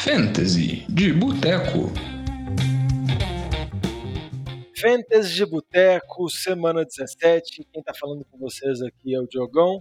Fantasy de Boteco. Fantasy de Boteco, semana 17. Quem tá falando com vocês aqui é o Diogão.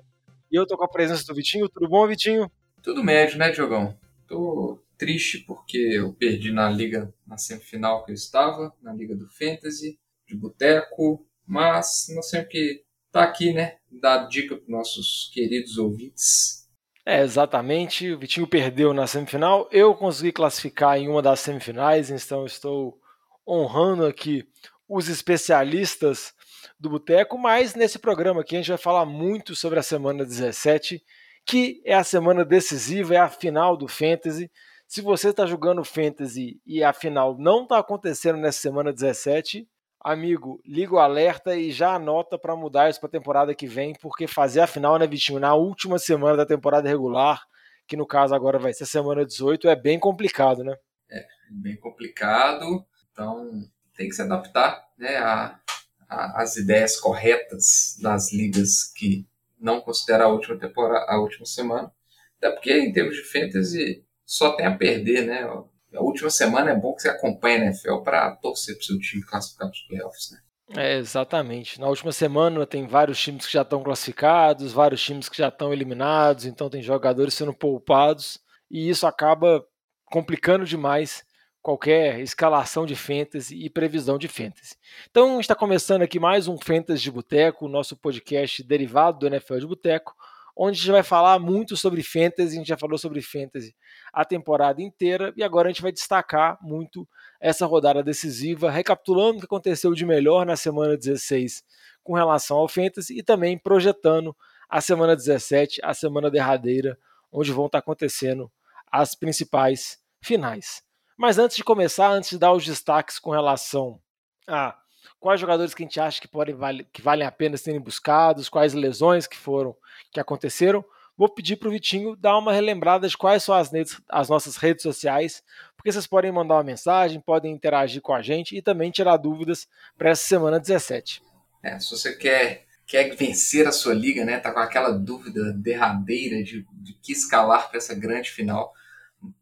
E eu tô com a presença do Vitinho. Tudo bom, Vitinho? Tudo médio, né, Diogão? Tô triste porque eu perdi na liga, na semifinal que eu estava, na liga do Fantasy, de Boteco. Mas nós temos que tá aqui, né? Dar dica para nossos queridos ouvintes. É, exatamente. O Vitinho perdeu na semifinal. Eu consegui classificar em uma das semifinais, então estou honrando aqui os especialistas do Boteco. Mas nesse programa aqui a gente vai falar muito sobre a semana 17, que é a semana decisiva, é a final do Fantasy. Se você está jogando Fantasy e a final não está acontecendo nessa semana 17, amigo, liga o alerta e já anota para mudar isso para a temporada que vem, porque fazer a final, né, Vitinho, na última semana da temporada regular, que no caso agora vai ser semana 18, é bem complicado, né? É, bem complicado, então tem que se adaptar né, a, a, as ideias corretas das ligas que não consideram a última temporada, a última semana. Até porque em termos de fantasy só tem a perder, né? A última semana é bom que você acompanhe a NFL para torcer para o seu time classificar para os playoffs, né? É, exatamente. Na última semana tem vários times que já estão classificados, vários times que já estão eliminados, então tem jogadores sendo poupados e isso acaba complicando demais qualquer escalação de fantasy e previsão de fantasy. Então, está começando aqui mais um Fantasy de Boteco, nosso podcast derivado do NFL de Boteco, onde a gente vai falar muito sobre fantasy, a gente já falou sobre fantasy a temporada inteira e agora a gente vai destacar muito essa rodada decisiva, recapitulando o que aconteceu de melhor na semana 16 com relação ao fantasy e também projetando a semana 17, a semana derradeira, onde vão estar acontecendo as principais finais. Mas antes de começar, antes de dar os destaques com relação a quais jogadores que a gente acha que podem que valem a pena serem buscados, quais lesões que foram que aconteceram. Vou pedir para o Vitinho dar uma relembrada de quais são as, redes, as nossas redes sociais, porque vocês podem mandar uma mensagem, podem interagir com a gente e também tirar dúvidas para essa semana 17. É, se você quer, quer vencer a sua liga, né, tá com aquela dúvida derradeira de, de que escalar para essa grande final,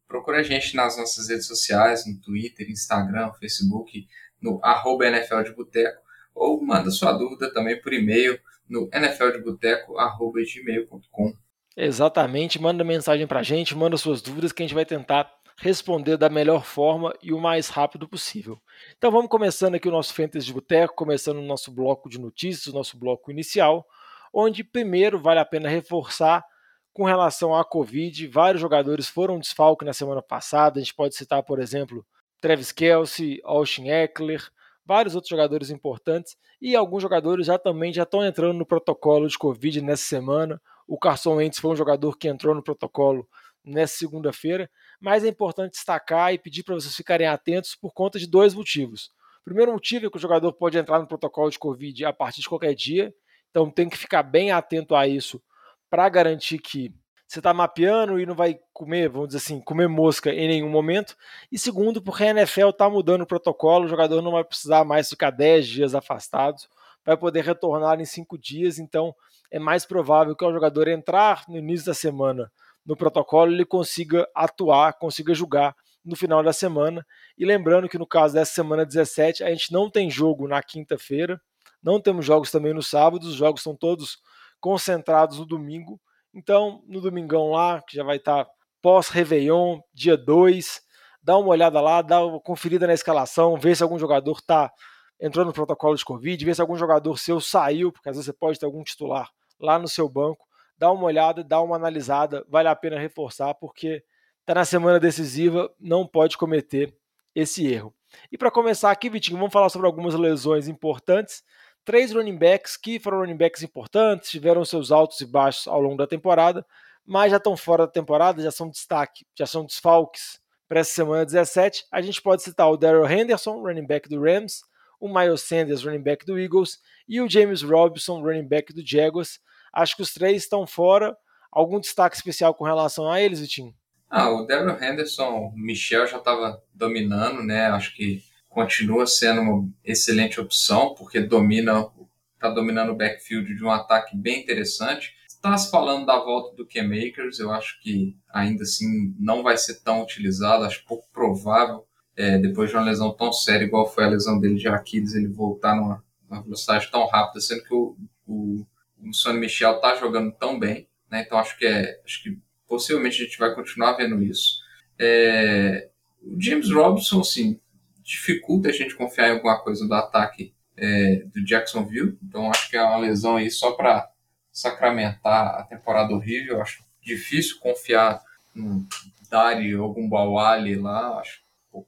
procura a gente nas nossas redes sociais, no Twitter, Instagram, Facebook, no arroba NFL de Boteco, ou manda sua dúvida também por e-mail no nfldeboteco.gmail.com. Exatamente, manda mensagem para a gente, manda suas dúvidas que a gente vai tentar responder da melhor forma e o mais rápido possível. Então vamos começando aqui o nosso Fantasy de Boteco, começando o nosso bloco de notícias, o nosso bloco inicial, onde primeiro vale a pena reforçar com relação à Covid, vários jogadores foram desfalque na semana passada, a gente pode citar, por exemplo, Travis Kelsey, Austin Eckler, vários outros jogadores importantes e alguns jogadores já também já estão entrando no protocolo de Covid nessa semana. O Carson Wentz foi um jogador que entrou no protocolo nessa segunda-feira, mas é importante destacar e pedir para vocês ficarem atentos por conta de dois motivos. O primeiro motivo é que o jogador pode entrar no protocolo de Covid a partir de qualquer dia, então tem que ficar bem atento a isso para garantir que você está mapeando e não vai comer, vamos dizer assim, comer mosca em nenhum momento. E segundo, porque a NFL está mudando o protocolo, o jogador não vai precisar mais ficar 10 dias afastado, vai poder retornar em 5 dias, então é mais provável que o jogador entrar no início da semana no protocolo ele consiga atuar, consiga julgar no final da semana. E lembrando que no caso dessa semana 17, a gente não tem jogo na quinta-feira, não temos jogos também no sábado, os jogos são todos concentrados no domingo. Então, no domingão lá, que já vai estar tá pós-Réveillon, dia 2, dá uma olhada lá, dá uma conferida na escalação, vê se algum jogador está entrou no protocolo de Covid, vê se algum jogador seu saiu, porque às vezes você pode ter algum titular lá no seu banco. Dá uma olhada, dá uma analisada, vale a pena reforçar, porque está na semana decisiva, não pode cometer esse erro. E para começar aqui, Vitinho, vamos falar sobre algumas lesões importantes três running backs que foram running backs importantes, tiveram seus altos e baixos ao longo da temporada, mas já estão fora da temporada, já são destaque, já são desfalques para essa semana 17. A gente pode citar o Daryl Henderson, running back do Rams, o Miles Sanders, running back do Eagles, e o James Robinson, running back do Jaguars. Acho que os três estão fora. Algum destaque especial com relação a eles, Vitinho? Ah, o Daryl Henderson, o Michel já estava dominando, né? Acho que continua sendo uma excelente opção, porque domina está dominando o backfield de um ataque bem interessante. Está se falando da volta do Cam Makers, eu acho que ainda assim não vai ser tão utilizado, acho pouco provável, é, depois de uma lesão tão séria, igual foi a lesão dele de Aquiles, ele voltar numa, numa velocidade tão rápida, sendo que o, o, o Sonny Michel está jogando tão bem, né? então acho que, é, acho que possivelmente a gente vai continuar vendo isso. É, o James Robinson, assim, dificulta a gente confiar em alguma coisa do ataque é, do Jacksonville. Então acho que é uma lesão aí só para sacramentar a temporada horrível. Acho difícil confiar no Dari ou algum Bawali lá. Acho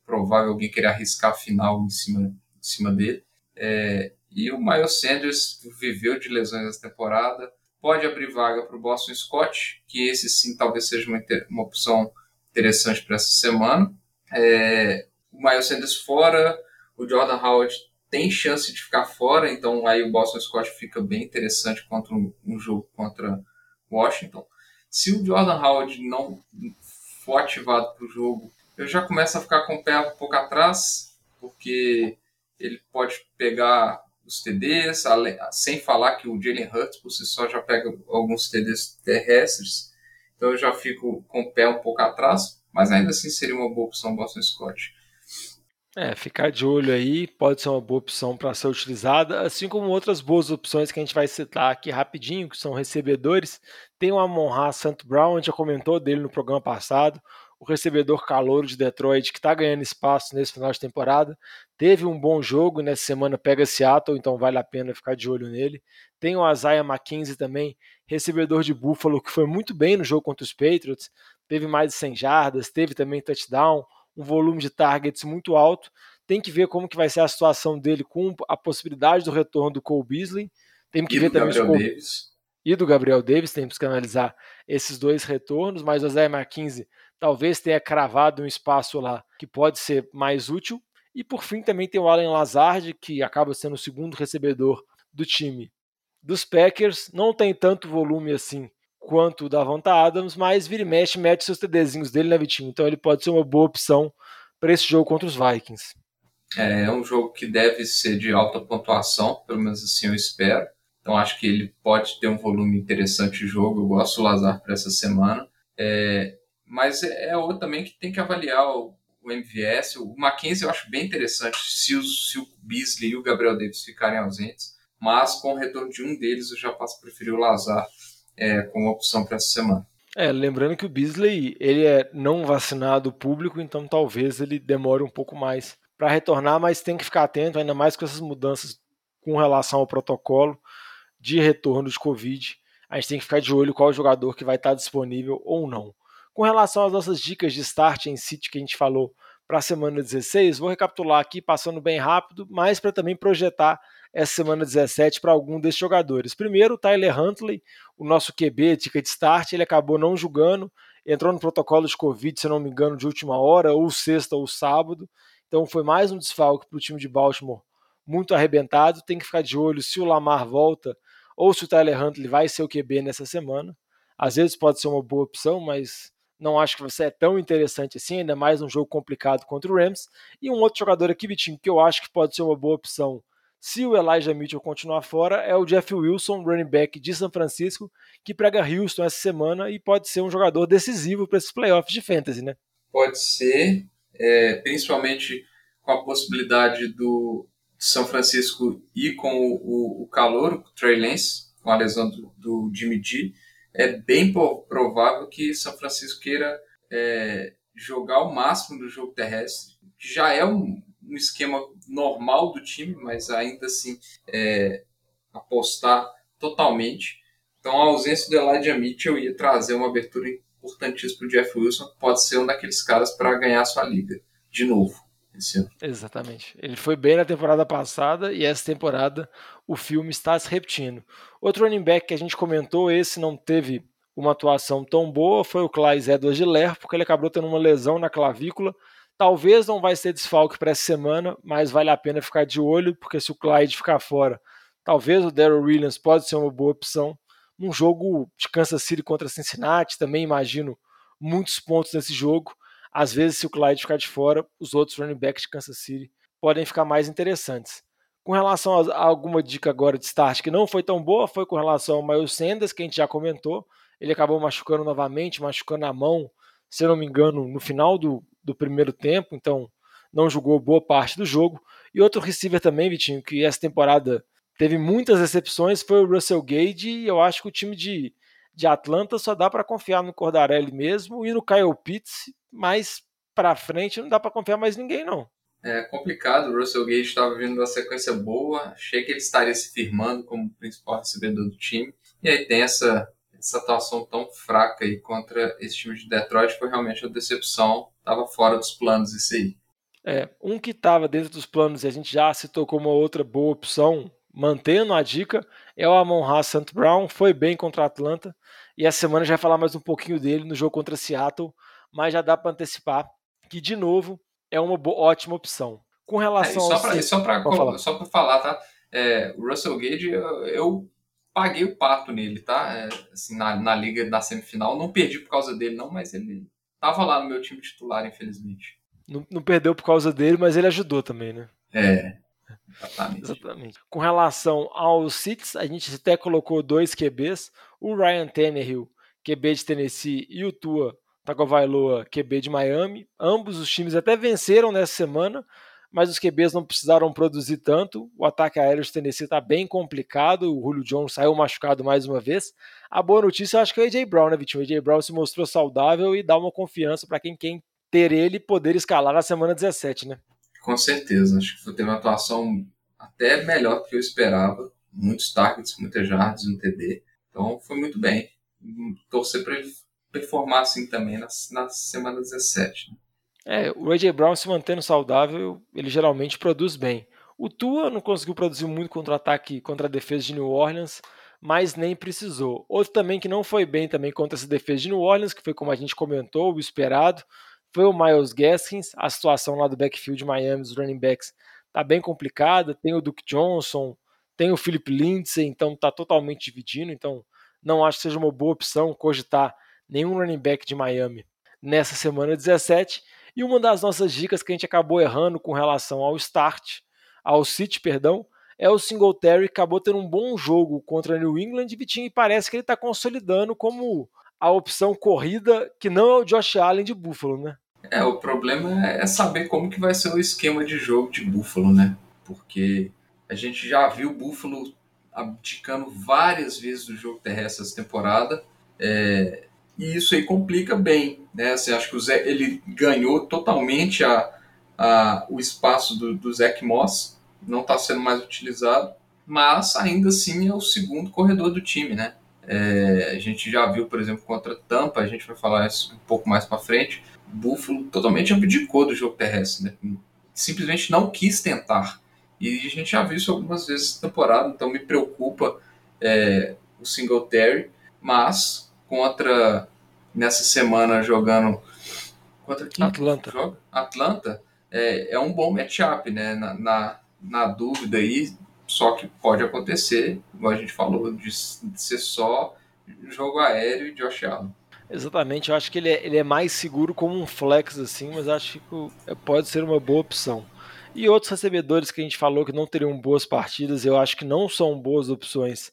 provável alguém querer arriscar a final em cima, em cima dele. É, e o Miles Sanders viveu de lesões essa temporada. Pode abrir vaga para o Boston Scott, que esse sim talvez seja uma, uma opção interessante para essa semana. É, o Miles Sanders fora, o Jordan Howard tem chance de ficar fora, então aí o Boston Scott fica bem interessante contra um, um jogo contra Washington. Se o Jordan Howard não for ativado para o jogo, eu já começo a ficar com o pé um pouco atrás, porque ele pode pegar os TDs, sem falar que o Jalen Hurts por si só já pega alguns TDs terrestres, então eu já fico com o pé um pouco atrás, mas ainda assim seria uma boa opção Boston Scott. É, ficar de olho aí pode ser uma boa opção para ser utilizada, assim como outras boas opções que a gente vai citar aqui rapidinho, que são recebedores. Tem o Amon-Ra Santo Brown, a gente já comentou dele no programa passado, o recebedor calouro de Detroit que está ganhando espaço nesse final de temporada. Teve um bom jogo, nessa semana pega Seattle, então vale a pena ficar de olho nele. Tem o Isaiah McKenzie também, recebedor de Buffalo, que foi muito bem no jogo contra os Patriots, teve mais de 100 jardas, teve também touchdown, um volume de targets muito alto. Tem que ver como que vai ser a situação dele com a possibilidade do retorno do Cole Beasley. Tem que e ver também Gabriel. Davis. e do Gabriel Davis, temos que analisar esses dois retornos, mas o Zé McKinsey talvez tenha cravado um espaço lá que pode ser mais útil. E por fim também tem o Allen Lazard, que acaba sendo o segundo recebedor do time dos Packers. Não tem tanto volume assim quanto o Davanta Adams, mas vira e mexe, mete seus TDzinhos dele, né, Vitinho? Então ele pode ser uma boa opção para esse jogo contra os Vikings. É, é um jogo que deve ser de alta pontuação, pelo menos assim eu espero. Então acho que ele pode ter um volume interessante de jogo. Eu gosto do Lazar para essa semana. É, mas é, é outro também que tem que avaliar o, o MVS. O Mackenzie eu acho bem interessante se, os, se o Beasley e o Gabriel Davis ficarem ausentes. Mas com o retorno de um deles eu já passo a preferir o Lazar é, como opção para essa semana. É, lembrando que o Beasley ele é não vacinado público, então talvez ele demore um pouco mais para retornar, mas tem que ficar atento, ainda mais com essas mudanças com relação ao protocolo de retorno de Covid. A gente tem que ficar de olho qual jogador que vai estar disponível ou não. Com relação às nossas dicas de start em City que a gente falou para a semana 16, vou recapitular aqui, passando bem rápido, mas para também projetar essa semana 17 para algum desses jogadores. Primeiro, o Tyler Huntley, o nosso QB, de start, ele acabou não julgando, entrou no protocolo de Covid, se não me engano, de última hora, ou sexta ou sábado. Então foi mais um desfalque para o time de Baltimore muito arrebentado. Tem que ficar de olho se o Lamar volta ou se o Tyler Huntley vai ser o QB nessa semana. Às vezes pode ser uma boa opção, mas não acho que você é tão interessante assim, ainda mais um jogo complicado contra o Rams. E um outro jogador aqui, Vitinho, que eu acho que pode ser uma boa opção se o Elijah Mitchell continuar fora, é o Jeff Wilson, running back de São Francisco, que prega Houston essa semana e pode ser um jogador decisivo para esses playoffs de fantasy, né? Pode ser, é, principalmente com a possibilidade do São Francisco ir com o, o, o calor, o Trey Lance, com a lesão do, do Jimmy G. É bem provável que São Francisco queira é, jogar o máximo do jogo terrestre, que já é um, um esquema normal do time, mas ainda assim é, apostar totalmente. Então a ausência do Elijah Mitchell ia trazer uma abertura importantíssima para o Jeff Wilson, que pode ser um daqueles caras para ganhar sua liga de novo. Exatamente. Ele foi bem na temporada passada e essa temporada o filme está se repetindo. Outro running back que a gente comentou, esse não teve uma atuação tão boa, foi o Clyde Edwards-Helaire, porque ele acabou tendo uma lesão na clavícula, Talvez não vai ser desfalque para essa semana, mas vale a pena ficar de olho, porque se o Clyde ficar fora, talvez o Daryl Williams pode ser uma boa opção. Num jogo de Kansas City contra Cincinnati, também imagino muitos pontos nesse jogo. Às vezes, se o Clyde ficar de fora, os outros running backs de Kansas City podem ficar mais interessantes. Com relação a, alguma dica agora de start que não foi tão boa, foi com relação ao Miles Sanders, que a gente já comentou. Ele acabou machucando novamente, machucando a mão, se eu não me engano, no final do, do primeiro tempo, então não jogou boa parte do jogo. E outro receiver também, Vitinho, que essa temporada teve muitas exceções, foi o Russell Gage, e eu acho que o time de, de Atlanta só dá para confiar no Cordarelli mesmo e no Kyle Pitts, mas para frente não dá para confiar mais ninguém não. É complicado, o Russell Gage estava vindo uma sequência boa, achei que ele estaria se firmando como principal recebedor do time, e aí tem essa, essa atuação tão fraca aí contra esse time de Detroit, foi realmente uma decepção, estava fora dos planos isso aí. É, um que estava dentro dos planos e a gente já citou como outra boa opção, mantendo a dica, é o Amon Ra St. Brown, foi bem contra a Atlanta, e essa semana já vai falar mais um pouquinho dele no jogo contra Seattle, mas já dá para antecipar que, de novo, é uma ótima opção. Com relação é, só falar. Só para falar, tá? É, o Russell Gage, eu, eu, paguei o pato nele, tá? É, assim, na, na liga da semifinal, não perdi por causa dele, não, mas ele tava lá no meu time titular, infelizmente. Não, não perdeu por causa dele, mas ele ajudou também, né? É. Exatamente. Exatamente. Com relação aos Seats, a gente até colocou dois QBs, o Ryan Tannehill, QB de Tennessee, e o Tua Tagovailoa, QB de Miami. Ambos os times até venceram nessa semana, mas os QBs não precisaram produzir tanto. O ataque aéreo de Tennessee está bem complicado. O Julio Jones saiu machucado mais uma vez. A boa notícia eu acho que é o AJ Brown, né, Vitinho? O AJ Brown se mostrou saudável e dá uma confiança para quem, quem ter ele poder escalar na semana 17, né? Com certeza. Acho que teve uma atuação até melhor do que eu esperava. Muitos targets, muitas jardas no TD. Então foi muito bem. Torcer para ele performar assim também na, na semana 17. Né? É, o AJ Brown se mantendo saudável, ele geralmente produz bem. O Tua não conseguiu produzir muito contra ataque, contra a defesa de New Orleans, mas nem precisou. Outro também que não foi bem também contra essa defesa de New Orleans, que foi como a gente comentou, o esperado, foi o Miles Gaskins. A situação lá do backfield de Miami, os running backs, tá bem complicada. Tem o Duke Johnson, tem o Philip Lindsay, então tá totalmente dividindo. Então não acho que seja uma boa opção cogitar nenhum running back de Miami nessa semana 17. E uma das nossas dicas que a gente acabou errando com relação ao start, ao City, perdão, é o Singletary que acabou tendo um bom jogo contra New England, Vitinho, e parece que ele está consolidando como a opção corrida que não é o Josh Allen de Buffalo, né? É, o problema é saber como que vai ser o esquema de jogo de Buffalo, né? Porque a gente já viu o Buffalo abdicando várias vezes do jogo terrestre essa temporada. É, e isso aí complica bem, né? Assim, acho que o Zé, ele ganhou totalmente a, a, o espaço do, do Moss, não está sendo mais utilizado, mas ainda assim é o segundo corredor do time, né? É, a gente já viu, por exemplo, contra Tampa, a gente vai falar isso um pouco mais para frente. Buffalo totalmente abdicou do jogo terrestre, né? simplesmente não quis tentar. E a gente já viu isso algumas vezes na temporada, então me preocupa é, o Singletary, mas contra nessa semana jogando contra quem Atlanta. Joga? Atlanta é, é um bom matchup, né? Na, na, na, dúvida aí, só que pode acontecer, como a gente falou, de, de ser só jogo aéreo e Josh Allen. Exatamente, eu acho que ele é, ele é mais seguro como um flex assim, mas acho que pode ser uma boa opção. E outros recebedores que a gente falou que não teriam boas partidas, eu acho que não são boas opções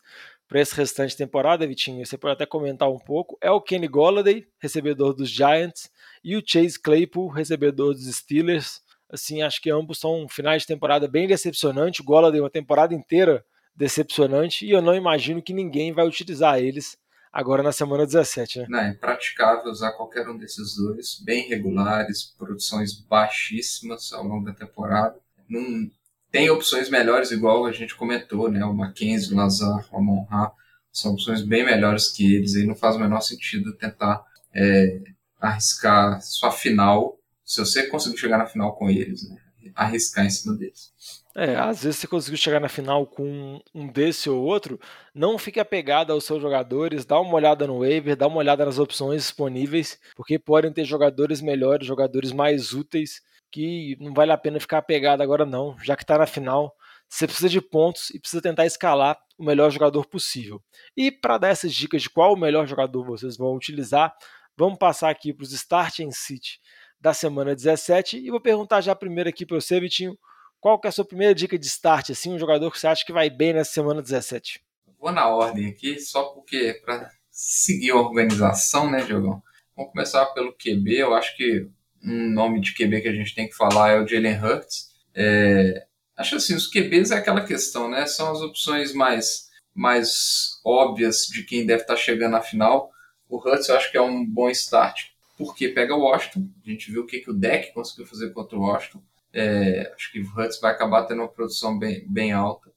para esse restante temporada, Vitinho, você pode até comentar um pouco, é o Kenny Golladay, recebedor dos Giants, e o Chase Claypool, recebedor dos Steelers. Assim, acho que ambos são finais de temporada bem decepcionante. O Golladay uma temporada inteira decepcionante e eu não imagino que ninguém vai utilizar eles agora na semana 17, né? Não, é praticável usar qualquer um desses dois, bem regulares, produções baixíssimas ao longo da temporada. Não, tem opções melhores, igual a gente comentou, né? O Mackenzie, o Lazar, o Amon Ra, são opções bem melhores que eles, aí não faz o menor sentido tentar é, arriscar sua final, se você conseguir chegar na final com eles, né? Arriscar em cima deles. É, às vezes você conseguiu chegar na final com um desse ou outro, não fique apegado aos seus jogadores, dá uma olhada no waiver, dá uma olhada nas opções disponíveis, porque podem ter jogadores melhores, jogadores mais úteis que não vale a pena ficar apegado agora não, já que está na final, você precisa de pontos e precisa tentar escalar o melhor jogador possível. E para dar essas dicas de qual o melhor jogador vocês vão utilizar, vamos passar aqui para os Start and City da semana 17 e vou perguntar já primeiro aqui para você, Vitinho, Qual que é a sua primeira dica de start, assim, um jogador que você acha que vai bem nessa semana 17? Vou na ordem aqui, só porque para seguir a organização, né, Diogão? Vamos começar pelo QB. Eu acho que um nome de QB que a gente tem que falar é o Jalen Hurts. É, acho assim, os QBs é aquela questão, né? São as opções mais, mais óbvias de quem deve estar chegando na final. O Hurts eu acho que é um bom start, porque pega o Washington. A gente viu o que, que o deck conseguiu fazer contra o Washington. É, acho que o Hurts vai acabar tendo uma produção bem, bem alta.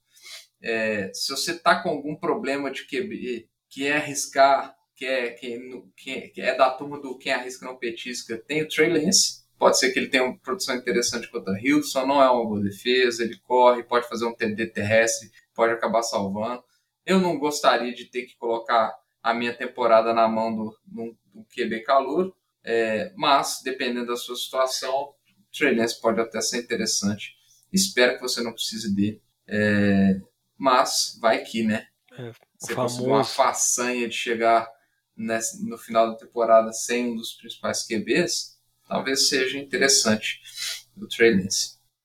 É, se você está com algum problema de QB, que é arriscar, que é, que, que é da turma do quem arrisca não petisca, tem o Trey Lance. Pode ser que ele tenha uma produção interessante contra Houston, não é uma boa defesa, ele corre, pode fazer um TD terrestre, pode acabar salvando. Eu não gostaria de ter que colocar a minha temporada na mão do, do, do QB calor, é, mas dependendo da sua situação, o Trey Lance pode até ser interessante. Espero que você não precise dele. É, mas vai que, né? É, você famoso... conseguiu uma façanha de chegar no final da temporada sem um dos principais QBs, talvez seja interessante o Trey.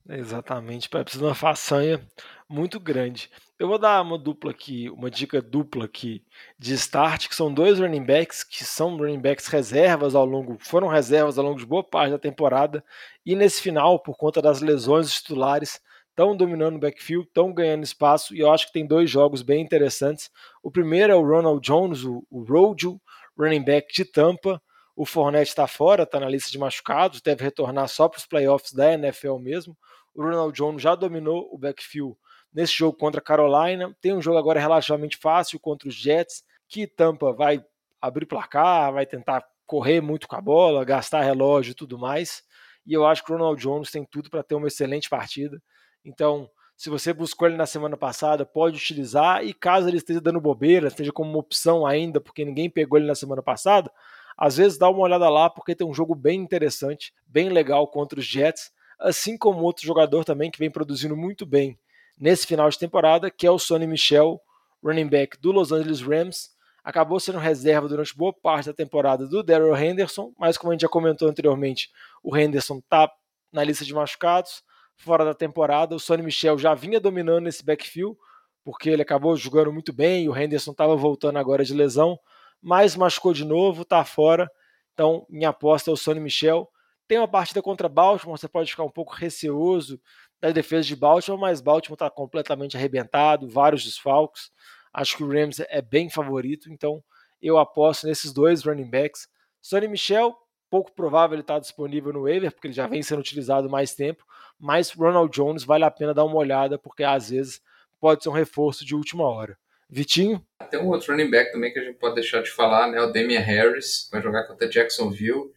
Exatamente, precisa de uma façanha muito grande. Eu vou dar uma dupla aqui, uma dica dupla aqui de start, que são dois running backs que são running backs reservas ao longo, foram reservas ao longo de boa parte da temporada e nesse final, por conta das lesões titulares, estão dominando o backfield, estão ganhando espaço e eu acho que tem dois jogos bem interessantes. O primeiro é o Ronald Jones, o, o Rojo, running back de Tampa. O Fournette está fora, está na lista de machucados, deve retornar só para os playoffs da NFL mesmo. O Ronald Jones já dominou o backfield nesse jogo contra a Carolina. Tem um jogo agora relativamente fácil contra os Jets, que Tampa vai abrir placar, vai tentar correr muito com a bola, gastar relógio e tudo mais. E eu acho que o Ronald Jones tem tudo para ter uma excelente partida. Então, se você buscou ele na semana passada, pode utilizar. E caso ele esteja dando bobeira, esteja como uma opção ainda, porque ninguém pegou ele na semana passada, às vezes dá uma olhada lá, porque tem um jogo bem interessante, bem legal contra os Jets, assim como outro jogador também que vem produzindo muito bem nesse final de temporada, que é o Sonny Michel, running back do Los Angeles Rams. Acabou sendo reserva durante boa parte da temporada do Daryl Henderson, mas como a gente já comentou anteriormente, o Henderson está na lista de machucados fora da temporada. O Sonny Michel já vinha dominando esse backfield, porque ele acabou jogando muito bem, o Henderson estava voltando agora de lesão, mas machucou de novo, está fora. Então, minha aposta é o Sonny Michel. Tem uma partida contra Baltimore, você pode ficar um pouco receoso da defesa de Baltimore, mas Baltimore está completamente arrebentado, vários desfalques. Acho que o Rams é bem favorito, então eu aposto nesses dois running backs. Sonny Michel, pouco provável ele estar tá disponível no waiver, porque ele já vem sendo utilizado mais tempo, mas Ronald Jones vale a pena dar uma olhada, porque às vezes pode ser um reforço de última hora. Vitinho? Tem um outro running back também que a gente pode deixar de falar, né? O Damian Harris, vai jogar contra Jacksonville.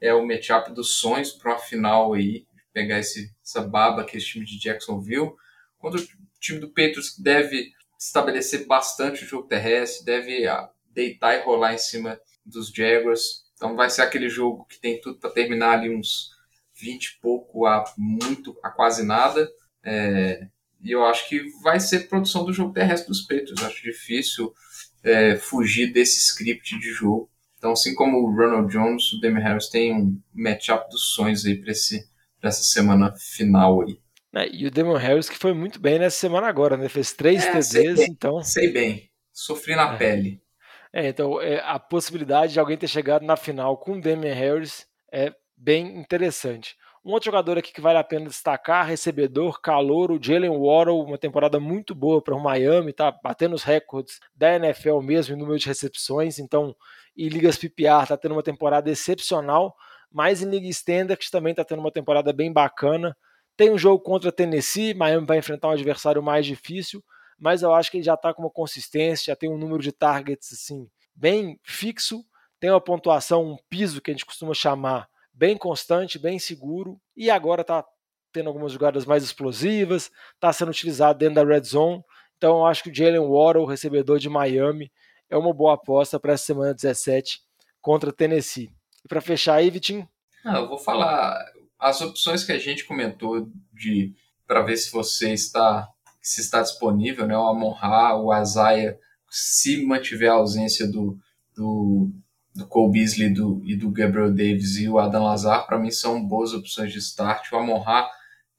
É o matchup dos sonhos para uma final aí, pegar esse, essa baba que é esse time de Jacksonville. Contra o time do Patriots deve estabelecer bastante o jogo terrestre, deve ah, deitar e rolar em cima dos Jaguars. Então vai ser aquele jogo que tem tudo para terminar ali uns 20 e pouco a muito, a quase nada. É, e eu acho que vai ser produção do jogo terrestre dos Patriots. Acho difícil é, fugir desse script de jogo. Então, assim como o Ronald Jones, o Demi Harris tem um matchup dos sonhos aí para essa semana final aí. É, e o Demon Harris que foi muito bem nessa semana agora, né? Fez três é, TDs, sei bem, então. Sei bem. Sofri na é. pele. É, então é, a possibilidade de alguém ter chegado na final com o Damian Harris é bem interessante. Um outro jogador aqui que vale a pena destacar, recebedor, calor, o Jalen Waddle, uma temporada muito boa para o Miami, tá batendo os recordes da NFL mesmo em número de recepções, então em ligas PPR tá tendo uma temporada excepcional, mas em liga standard também está tendo uma temporada bem bacana. Tem um jogo contra Tennessee, Miami vai enfrentar um adversário mais difícil, mas eu acho que ele já está com uma consistência, já tem um número de targets assim bem fixo, tem uma pontuação, um piso que a gente costuma chamar bem constante, bem seguro, e agora está tendo algumas jogadas mais explosivas, está sendo utilizado dentro da red zone. Então eu acho que o Jalen Waddle, recebedor de Miami, é uma boa aposta para essa semana 17 contra Tennessee. E para fechar aí, Vitinho? Ah, eu vou falar as opções que a gente comentou de para ver se você está se está disponível, né? O Amon Ra, o Azaia, se mantiver a ausência do, do do Cole Beasley do, e do Gabriel Davis e o Adam Lazar, para mim são boas opções de start. O Amon Ra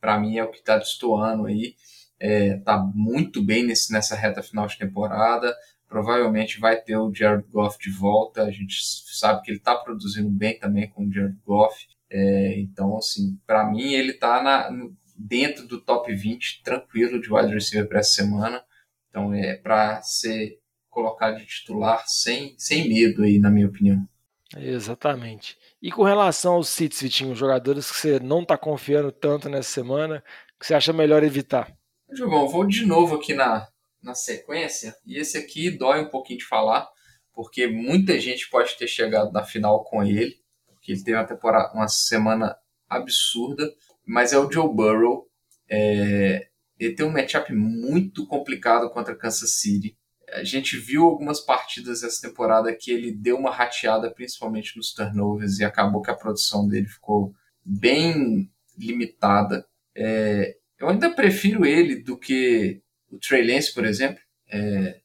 para mim é o que está destoando aí. É, tá muito bem nesse, nessa reta final de temporada. Provavelmente vai ter o Jared Goff de volta. A gente sabe que ele está produzindo bem também com o Jared Goff. É, então, assim, para mim ele está dentro do top 20 tranquilo de wide receiver para essa semana. Então é para ser colocado de titular sem, sem medo aí, na minha opinião. Exatamente. E com relação aos Cits, Vitinho, jogadores que você não está confiando tanto nessa semana, que você acha melhor evitar? Jogão, vou de novo aqui na, na sequência, e esse aqui dói um pouquinho de falar, porque muita gente pode ter chegado na final com ele, porque ele teve uma temporada, uma semana absurda, mas é o Joe Burrow. É, ele tem um matchup muito complicado contra Kansas City. A gente viu algumas partidas essa temporada que ele deu uma rateada, principalmente nos turnovers, e acabou que a produção dele ficou bem limitada. É, eu ainda prefiro ele do que o Trey Lance, por exemplo. É,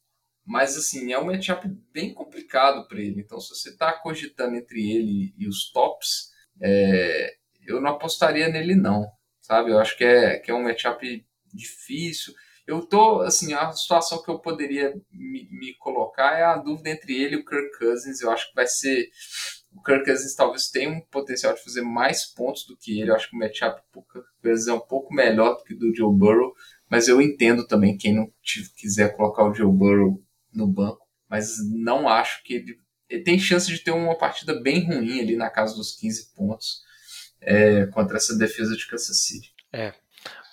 mas, assim, é um matchup bem complicado para ele. Então, se você está cogitando entre ele e os tops, é, eu não apostaria nele, não. Sabe? Eu acho que é, que é um matchup difícil. Eu tô, assim, a situação que eu poderia me, me, colocar é a dúvida entre ele e o Kirk Cousins. Eu acho que vai ser. O Kirk Cousins talvez tenha um potencial de fazer mais pontos do que ele. Eu acho que o matchup pro Kirk Cousins é um pouco melhor do que do Joe Burrow. Mas eu entendo também quem não quiser colocar o Joe Burrow no banco. Mas não acho que ele, ele tem chance de ter uma partida bem ruim ali na casa dos 15 pontos é, contra essa defesa de Kansas City. É.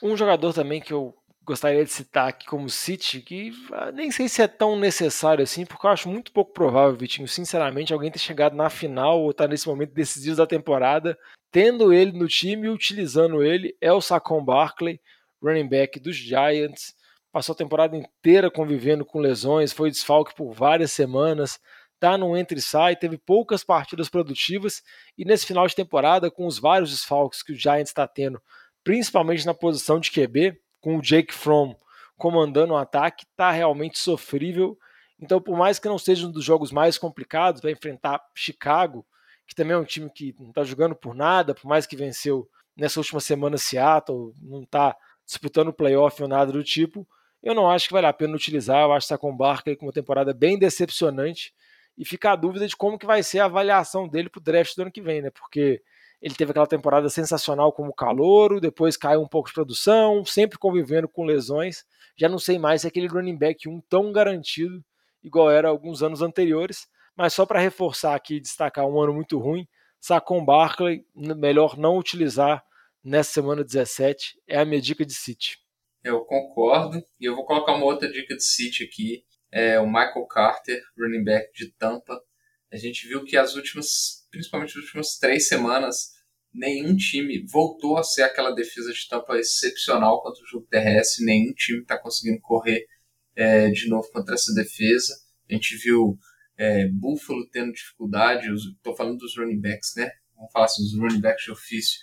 Um jogador também que eu gostaria de citar aqui como City, que ah, nem sei se é tão necessário assim, porque eu acho muito pouco provável, Vitinho, sinceramente, alguém ter chegado na final ou estar tá nesse momento decisivo da temporada, tendo ele no time e utilizando ele, é o Saquon Barkley, running back dos Giants. Passou a temporada inteira convivendo com lesões, foi desfalque por várias semanas, tá no entre sai, teve poucas partidas produtivas e nesse final de temporada, com os vários desfalques que o Giants está tendo, principalmente na posição de QB, com o Jake Fromm comandando o ataque, está realmente sofrível. Então, por mais que não seja um dos jogos mais complicados, vai enfrentar Chicago, que também é um time que não está jogando por nada, por mais que venceu nessa última semana Seattle, não está disputando playoff ou nada do tipo, eu não acho que vale a pena utilizar. Eu acho que está com o Barkley com uma temporada bem decepcionante e fica a dúvida de como que vai ser a avaliação dele para o draft do ano que vem, né? Porque ele teve aquela temporada sensacional como calouro, depois caiu um pouco de produção, sempre convivendo com lesões. Já não sei mais se é aquele running back um tão garantido igual era alguns anos anteriores, mas só para reforçar aqui destacar um ano muito ruim, Sacon Barkley, melhor não utilizar nessa semana 17, é a minha dica de City. Eu concordo, e eu vou colocar uma outra dica de City aqui, é o Michael Carter, running back de Tampa. A gente viu que as últimas, principalmente as últimas três semanas, nenhum time voltou a ser aquela defesa de Tampa excepcional contra o jogo terrestre, nenhum time está conseguindo correr é, de novo contra essa defesa. A gente viu é, Buffalo tendo dificuldade, estou falando dos running backs, né? Vamos falar assim, dos running backs de ofício.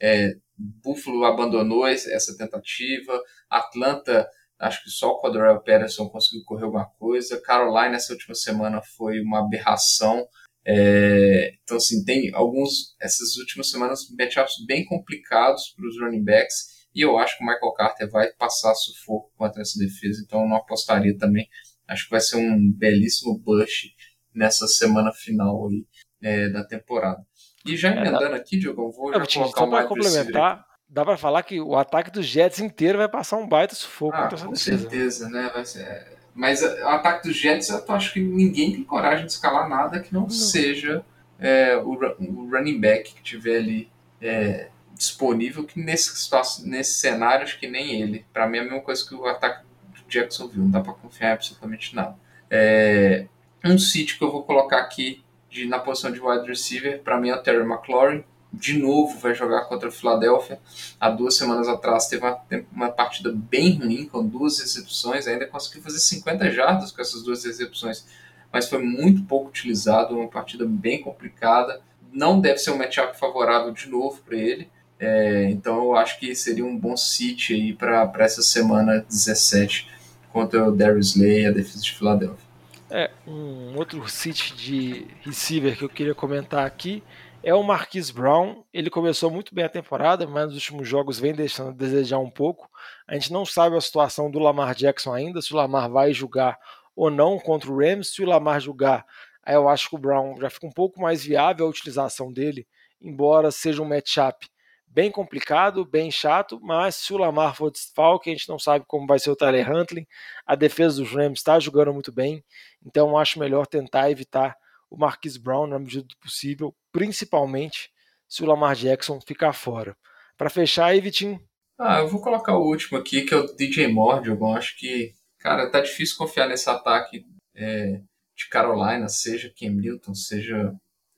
É, Buffalo abandonou essa tentativa, Atlanta Acho que só o Cordell Patterson conseguiu correr alguma coisa. Carolina, essa última semana, foi uma aberração. É, então, assim, tem alguns, essas últimas semanas, matchups bem complicados para os running backs. E eu acho que o Michael Carter vai passar sufoco contra essa defesa, então eu não apostaria também. Acho que vai ser um belíssimo bush nessa semana final aí, é, da temporada. E já é, emendando aqui, Diogão, vou já colocar um complementar, dá para falar que o ataque dos Jets inteiro vai passar um baita sufoco ah, com defesa. certeza, né? Ser... Mas o ataque dos Jets, eu acho que ninguém tem coragem de escalar nada que não, não. seja é, o, o, running back que tiver ali é, disponível, que nesse, nesse cenário, acho que nem ele. Para mim é a mesma coisa que o ataque do Jacksonville, não dá para confiar absolutamente nada. É, um sítio que eu vou colocar aqui de, na posição de wide receiver, para mim é o Terry McLaurin de novo vai jogar contra o Philadelphia. Há duas semanas atrás teve uma, uma partida bem ruim, com duas recepções, ainda conseguiu fazer 50 jardas com essas duas recepções, mas foi muito pouco utilizado, uma partida bem complicada. Não deve ser um matchup favorável de novo para ele, é, então eu acho que seria um bom sit aí para essa semana 17 contra o Darius Slay e a defesa de Philadelphia. É, um outro sit de receiver que eu queria comentar aqui é o Marquise Brown. Ele começou muito bem a temporada, mas nos últimos jogos vem deixando a desejar um pouco. A gente não sabe a situação do Lamar Jackson ainda, se o Lamar vai jogar ou não contra o Rams. Se o Lamar jogar, aí eu acho que o Brown já fica um pouco mais viável a utilização dele, embora seja um matchup bem complicado, bem chato, mas se o Lamar for desfalque, a gente não sabe como vai ser o Tyler Huntley. A defesa dos Rams está jogando muito bem, então acho melhor tentar evitar o Marquise Brown na medida do possível, principalmente se o Lamar Jackson ficar fora. Para fechar aí, Vitinho. Ah, eu vou colocar o último aqui, que é o DJ Eu acho que, cara, tá difícil confiar nesse ataque é, de Carolina, seja Cam Newton, seja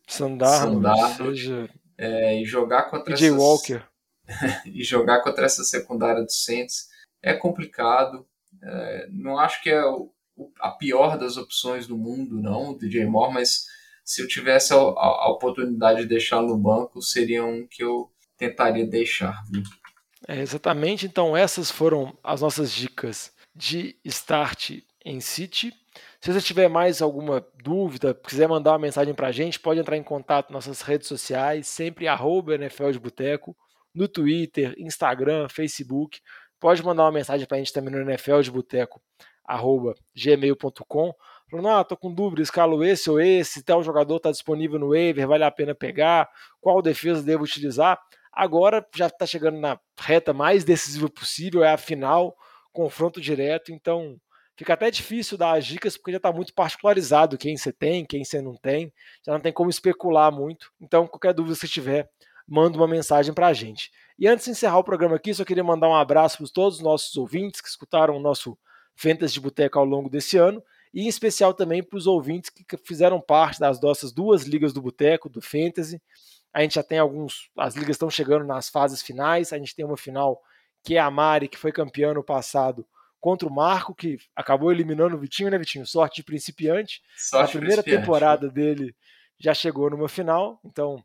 Sandarno, seja é, e jogar contra DJ essas... Walker e jogar contra essa secundária do Saints é complicado. É, não acho que é o, a pior das opções do mundo, não, o DJ Moore, mas se eu tivesse a, a, a oportunidade de deixar no banco, seria um que eu tentaria deixar. É, exatamente, então essas foram as nossas dicas de start em City. Se você tiver mais alguma dúvida, quiser mandar uma mensagem para a gente, pode entrar em contato nas nossas redes sociais, sempre arroba NFL de Boteco, no Twitter, Instagram, Facebook. Pode mandar uma mensagem para a gente também no NFL de Boteco, arroba gmail.com. Falando, ah, tô com dúvida, escalo esse ou esse, tal jogador está disponível no waiver, vale a pena pegar, qual defesa devo utilizar. Agora já está chegando na reta mais decisiva possível, é a final, confronto direto, então fica até difícil dar as dicas porque já está muito particularizado quem você tem, quem você não tem, já não tem como especular muito. Então, qualquer dúvida que você tiver, manda uma mensagem para a gente. E antes de encerrar o programa aqui, só queria mandar um abraço para todos os nossos ouvintes que escutaram o nosso Fentas de Boteca ao longo desse ano, e em especial também para os ouvintes que fizeram parte das nossas duas ligas do Boteco, do Fantasy. A gente já tem alguns, as ligas estão chegando nas fases finais, a gente tem uma final que é a Mari, que foi campeã no passado, contra o Marco, que acabou eliminando o Vitinho, né, Vitinho? Sorte de principiante. Sorte a primeira temporada dele já chegou numa final, então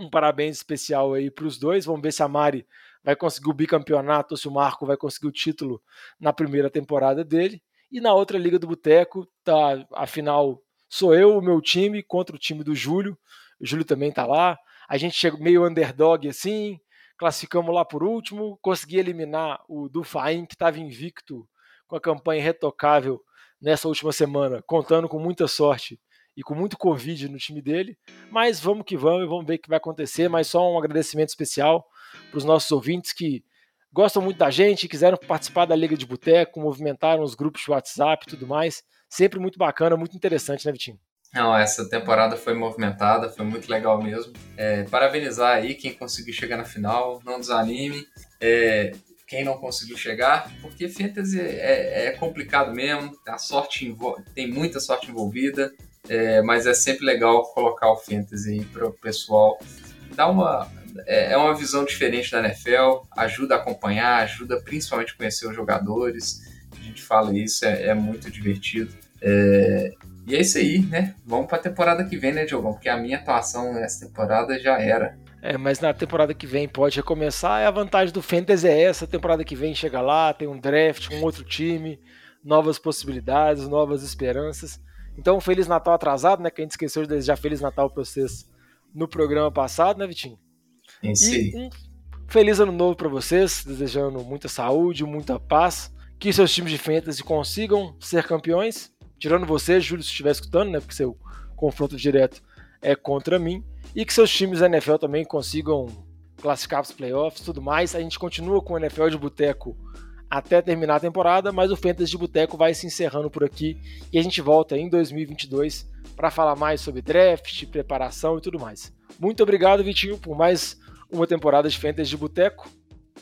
um parabéns especial aí para os dois. Vamos ver se a Mari vai conseguir o bicampeonato ou se o Marco vai conseguir o título na primeira temporada dele. E na outra Liga do Boteco, tá, a final sou eu, o meu time, contra o time do Júlio. O Júlio também tá lá. A gente chega meio underdog assim, classificamos lá por último, consegui eliminar o Dufaim, que estava invicto com a campanha retocável nessa última semana, contando com muita sorte e com muito Covid no time dele. Mas vamos que vamos e vamos ver o que vai acontecer. Mas só um agradecimento especial para os nossos ouvintes que gostam muito da gente, quiseram participar da Liga de Boteco, movimentaram os grupos de WhatsApp e tudo mais. Sempre muito bacana, muito interessante, né, Vitinho? Não, essa temporada foi movimentada, foi muito legal mesmo. É, parabenizar aí quem conseguiu chegar na final, não desanime. É, quem não conseguiu chegar, porque fantasy é, é complicado mesmo, a sorte tem muita sorte envolvida, é, mas é sempre legal colocar o fantasy para o pessoal dar uma é, é uma visão diferente da NFL, ajuda a acompanhar, ajuda principalmente a conhecer os jogadores. A gente fala isso, é, é muito divertido. É, e é isso aí, né? Vamos para a temporada que vem, né, Diogão? Porque a minha atuação nessa temporada já era. É, mas na temporada que vem pode recomeçar. É a vantagem do Fantasy é essa. Temporada que vem chega lá, tem um draft, um outro time, novas possibilidades, novas esperanças. Então, Feliz Natal atrasado, né? Que a gente esqueceu de desejar Feliz Natal para vocês no programa passado, né, Vitinho? Em si. E um feliz ano novo para vocês, desejando muita saúde, muita paz, que seus times de fantasy consigam ser campeões, tirando você, Júlio, se estiver escutando, né, porque seu confronto direto é contra mim, e que seus times da NFL também consigam classificar para os playoffs, tudo mais. A gente continua com o NFL de Boteco até terminar a temporada, mas o Fantasy de Boteco vai se encerrando por aqui e a gente volta em 2022 para falar mais sobre draft, preparação e tudo mais. Muito obrigado, Vitinho, por mais uma temporada de Fantasy de Boteco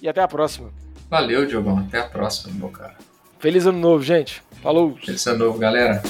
e até a próxima. Valeu, Diogão. Até a próxima, meu cara. Feliz ano novo, gente. Falou. Feliz ano novo, galera.